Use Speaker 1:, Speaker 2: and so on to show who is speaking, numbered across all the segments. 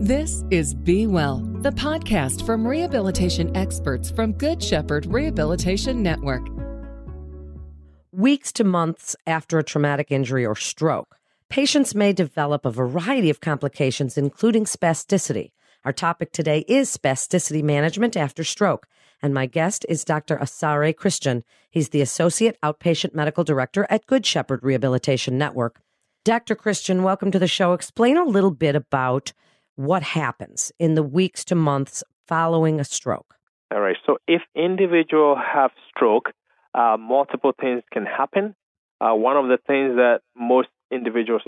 Speaker 1: This is Be Well, the podcast from rehabilitation experts from Good Shepherd Rehabilitation Network.
Speaker 2: Weeks to months after a traumatic injury or stroke, patients may develop a variety of complications, including spasticity. Our topic today is spasticity management after stroke. And my guest is Dr. Asare Christian. He's the Associate Outpatient Medical Director at Good Shepherd Rehabilitation Network. Dr. Christian, welcome to the show. Explain a little bit about what happens in the weeks to months following a stroke.
Speaker 3: All right. So if individual have stroke, uh, multiple things can happen. Uh, one of the things that most individuals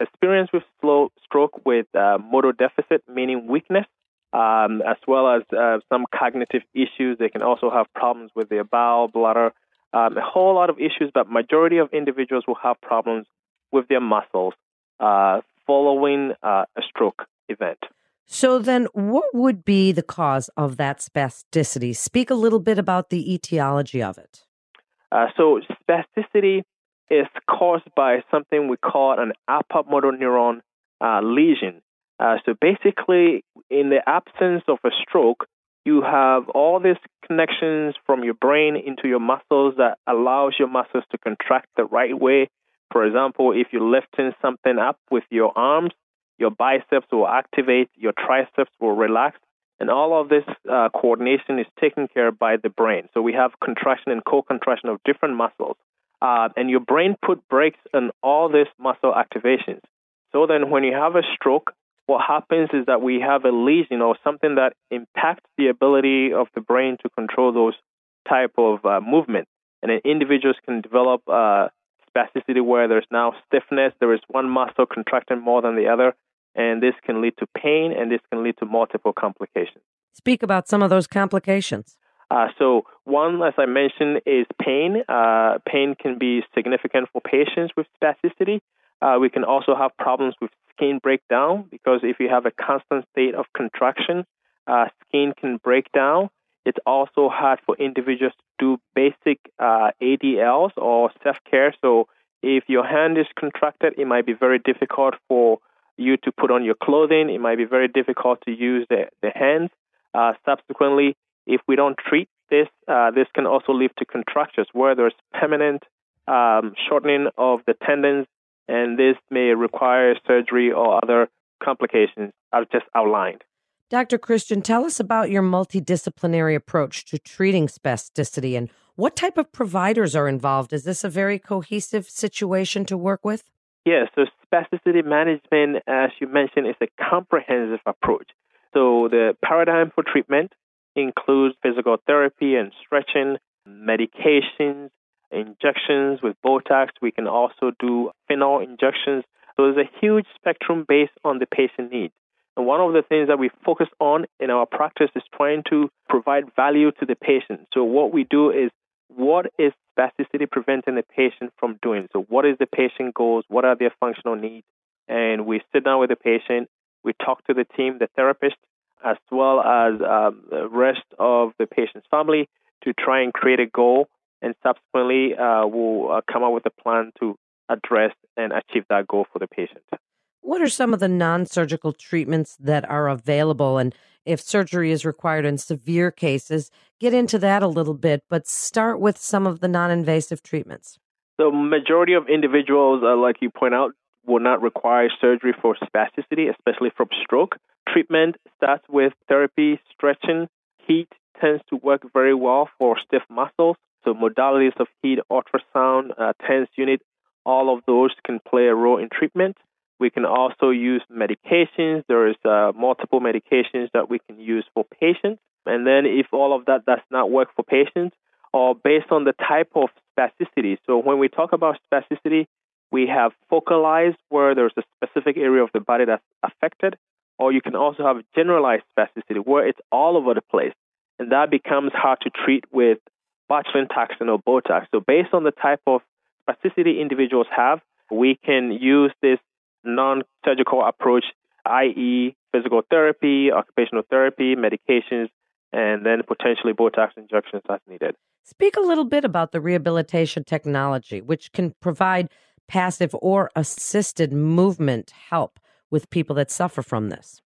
Speaker 3: experience with slow stroke with uh, motor deficit, meaning weakness, um, as well as uh, some cognitive issues. They can also have problems with their bowel, bladder, um, a whole lot of issues. But majority of individuals will have problems with their muscles uh, following uh, a stroke
Speaker 2: So, then what would be the cause of that spasticity? Speak a little bit about the etiology of it.
Speaker 3: Uh, so, spasticity is caused by something we call an upper motor neuron uh, lesion. Uh, so, basically, in the absence of a stroke, you have all these connections from your brain into your muscles that allows your muscles to contract the right way. For example, if you're lifting something up with your arms, your biceps will activate, your triceps will relax, and all of this uh, coordination is taken care of by the brain. So we have contraction and co-contraction of different muscles, uh, and your brain put brakes on all these muscle activations. So then, when you have a stroke, what happens is that we have a lesion or something that impacts the ability of the brain to control those type of uh, movement, and then individuals can develop uh, spasticity where there's now stiffness. There is one muscle contracting more than the other, and this can lead to pain and this can lead to multiple complications.
Speaker 2: Speak about some of those complications.
Speaker 3: Uh, so, one, as I mentioned, is pain. Uh, pain can be significant for patients with spasticity. Uh, we can also have problems with skin breakdown because if you have a constant state of contraction, uh, skin can break down. It's also hard for individuals to do basic uh, ADLs or self care. So, if your hand is contracted, it might be very difficult for you to put on your clothing. It might be very difficult to use the, the hands. Uh, subsequently, if we don't treat this, uh, this can also lead to contractures where there's permanent um, shortening of the tendons, and this may require surgery or other complications I've just outlined.
Speaker 2: Dr. Christian, tell us about your multidisciplinary approach to treating spasticity and what type of providers are involved. Is this a very cohesive situation to work with?
Speaker 3: Yes, so spasticity management, as you mentioned, is a comprehensive approach. So the paradigm for treatment includes physical therapy and stretching, medications, injections with Botox. We can also do phenol injections. So there's a huge spectrum based on the patient needs. And one of the things that we focus on in our practice is trying to provide value to the patient. So what we do is what is spasticity preventing the patient from doing? So, what is the patient goals? What are their functional needs? And we sit down with the patient, we talk to the team, the therapist, as well as um, the rest of the patient's family to try and create a goal. And subsequently, uh, we'll uh, come up with a plan to address and achieve that goal for the patient.
Speaker 2: What are some of the non surgical treatments that are available? And if surgery is required in severe cases, get into that a little bit, but start with some of the non invasive treatments.
Speaker 3: The majority of individuals, uh, like you point out, will not require surgery for spasticity, especially from stroke. Treatment starts with therapy, stretching. Heat tends to work very well for stiff muscles. So, modalities of heat, ultrasound, uh, TENS unit, all of those can play a role in treatment. We can also use medications. There is uh, multiple medications that we can use for patients. And then if all of that does not work for patients, or based on the type of spasticity. So when we talk about spasticity, we have focalized where there's a specific area of the body that's affected, or you can also have generalized spasticity where it's all over the place. And that becomes hard to treat with botulinum toxin or Botox. So based on the type of spasticity individuals have, we can use this non surgical approach, i.e., physical therapy, occupational therapy, medications, and then potentially Botox injections as needed.
Speaker 2: Speak a little bit about the rehabilitation technology, which can provide passive or assisted movement help with people that suffer from this.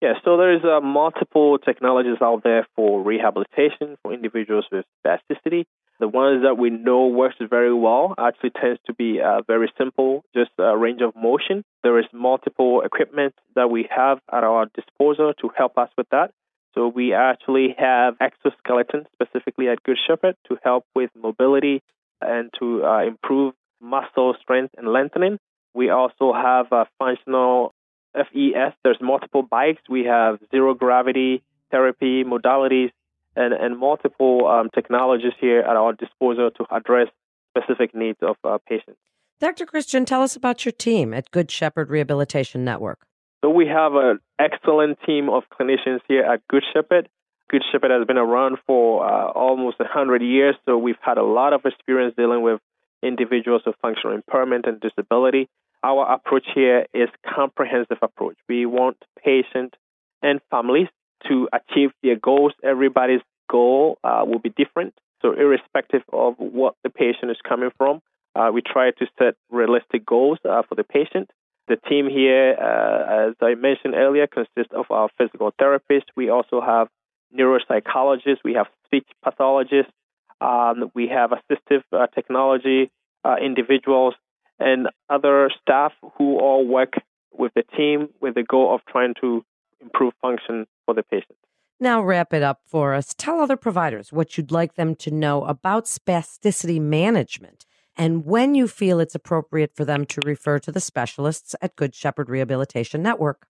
Speaker 3: Yeah, so there's uh, multiple technologies out there for rehabilitation for individuals with spasticity. The ones that we know works very well actually tends to be uh, very simple, just a range of motion. There is multiple equipment that we have at our disposal to help us with that. So we actually have exoskeleton specifically at Good Shepherd to help with mobility and to uh, improve muscle strength and lengthening. We also have a functional FES. There's multiple bikes. We have zero gravity therapy modalities and, and multiple um, technologies here at our disposal to address specific needs of uh, patients.
Speaker 2: Dr. Christian, tell us about your team at Good Shepherd Rehabilitation Network.
Speaker 3: So we have an excellent team of clinicians here at Good Shepherd. Good Shepherd has been around for uh, almost 100 years, so we've had a lot of experience dealing with individuals with functional impairment and disability. Our approach here is comprehensive approach. We want patients and families to achieve their goals. Everybody's goal uh, will be different. So, irrespective of what the patient is coming from, uh, we try to set realistic goals uh, for the patient. The team here, uh, as I mentioned earlier, consists of our physical therapists. We also have neuropsychologists. We have speech pathologists. Um, we have assistive uh, technology uh, individuals and other staff who all work with the team with the goal of trying to improve function for the patient.
Speaker 2: Now, wrap it up for us. Tell other providers what you'd like them to know about spasticity management and when you feel it's appropriate for them to refer to the specialists at Good Shepherd Rehabilitation Network.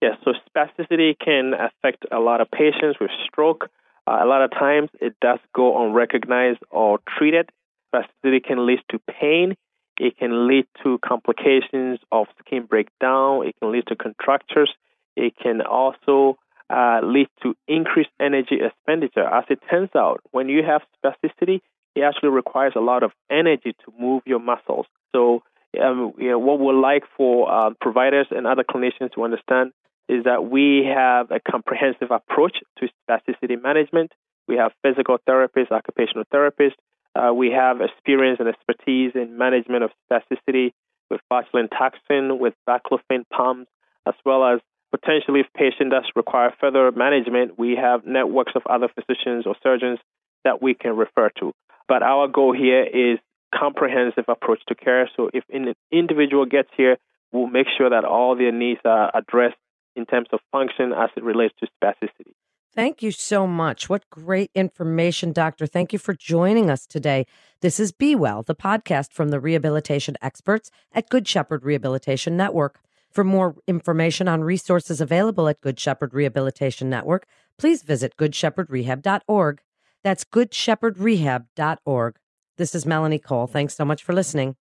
Speaker 3: Yes, so spasticity can affect a lot of patients with stroke. Uh, a lot of times it does go unrecognized or treated. Spasticity can lead to pain. It can lead to complications of skin breakdown. It can lead to contractures. It can also uh, lead to increased energy expenditure. As it turns out, when you have spasticity, it actually requires a lot of energy to move your muscles. So, um, you know, what we'd like for uh, providers and other clinicians to understand is that we have a comprehensive approach to spasticity management. We have physical therapists, occupational therapists. Uh, we have experience and expertise in management of spasticity with botulinum toxin, with baclofen pumps, as well as potentially if patient does require further management, we have networks of other physicians or surgeons that we can refer to. But our goal here is comprehensive approach to care. So if an individual gets here, we'll make sure that all their needs are addressed in terms of function as it relates to spasticity.
Speaker 2: Thank you so much. What great information, Doctor. Thank you for joining us today. This is Be Well, the podcast from the rehabilitation experts at Good Shepherd Rehabilitation Network. For more information on resources available at Good Shepherd Rehabilitation Network, please visit goodshepherdrehab.org. That's goodshepherdrehab.org. This is Melanie Cole. Thanks so much for listening.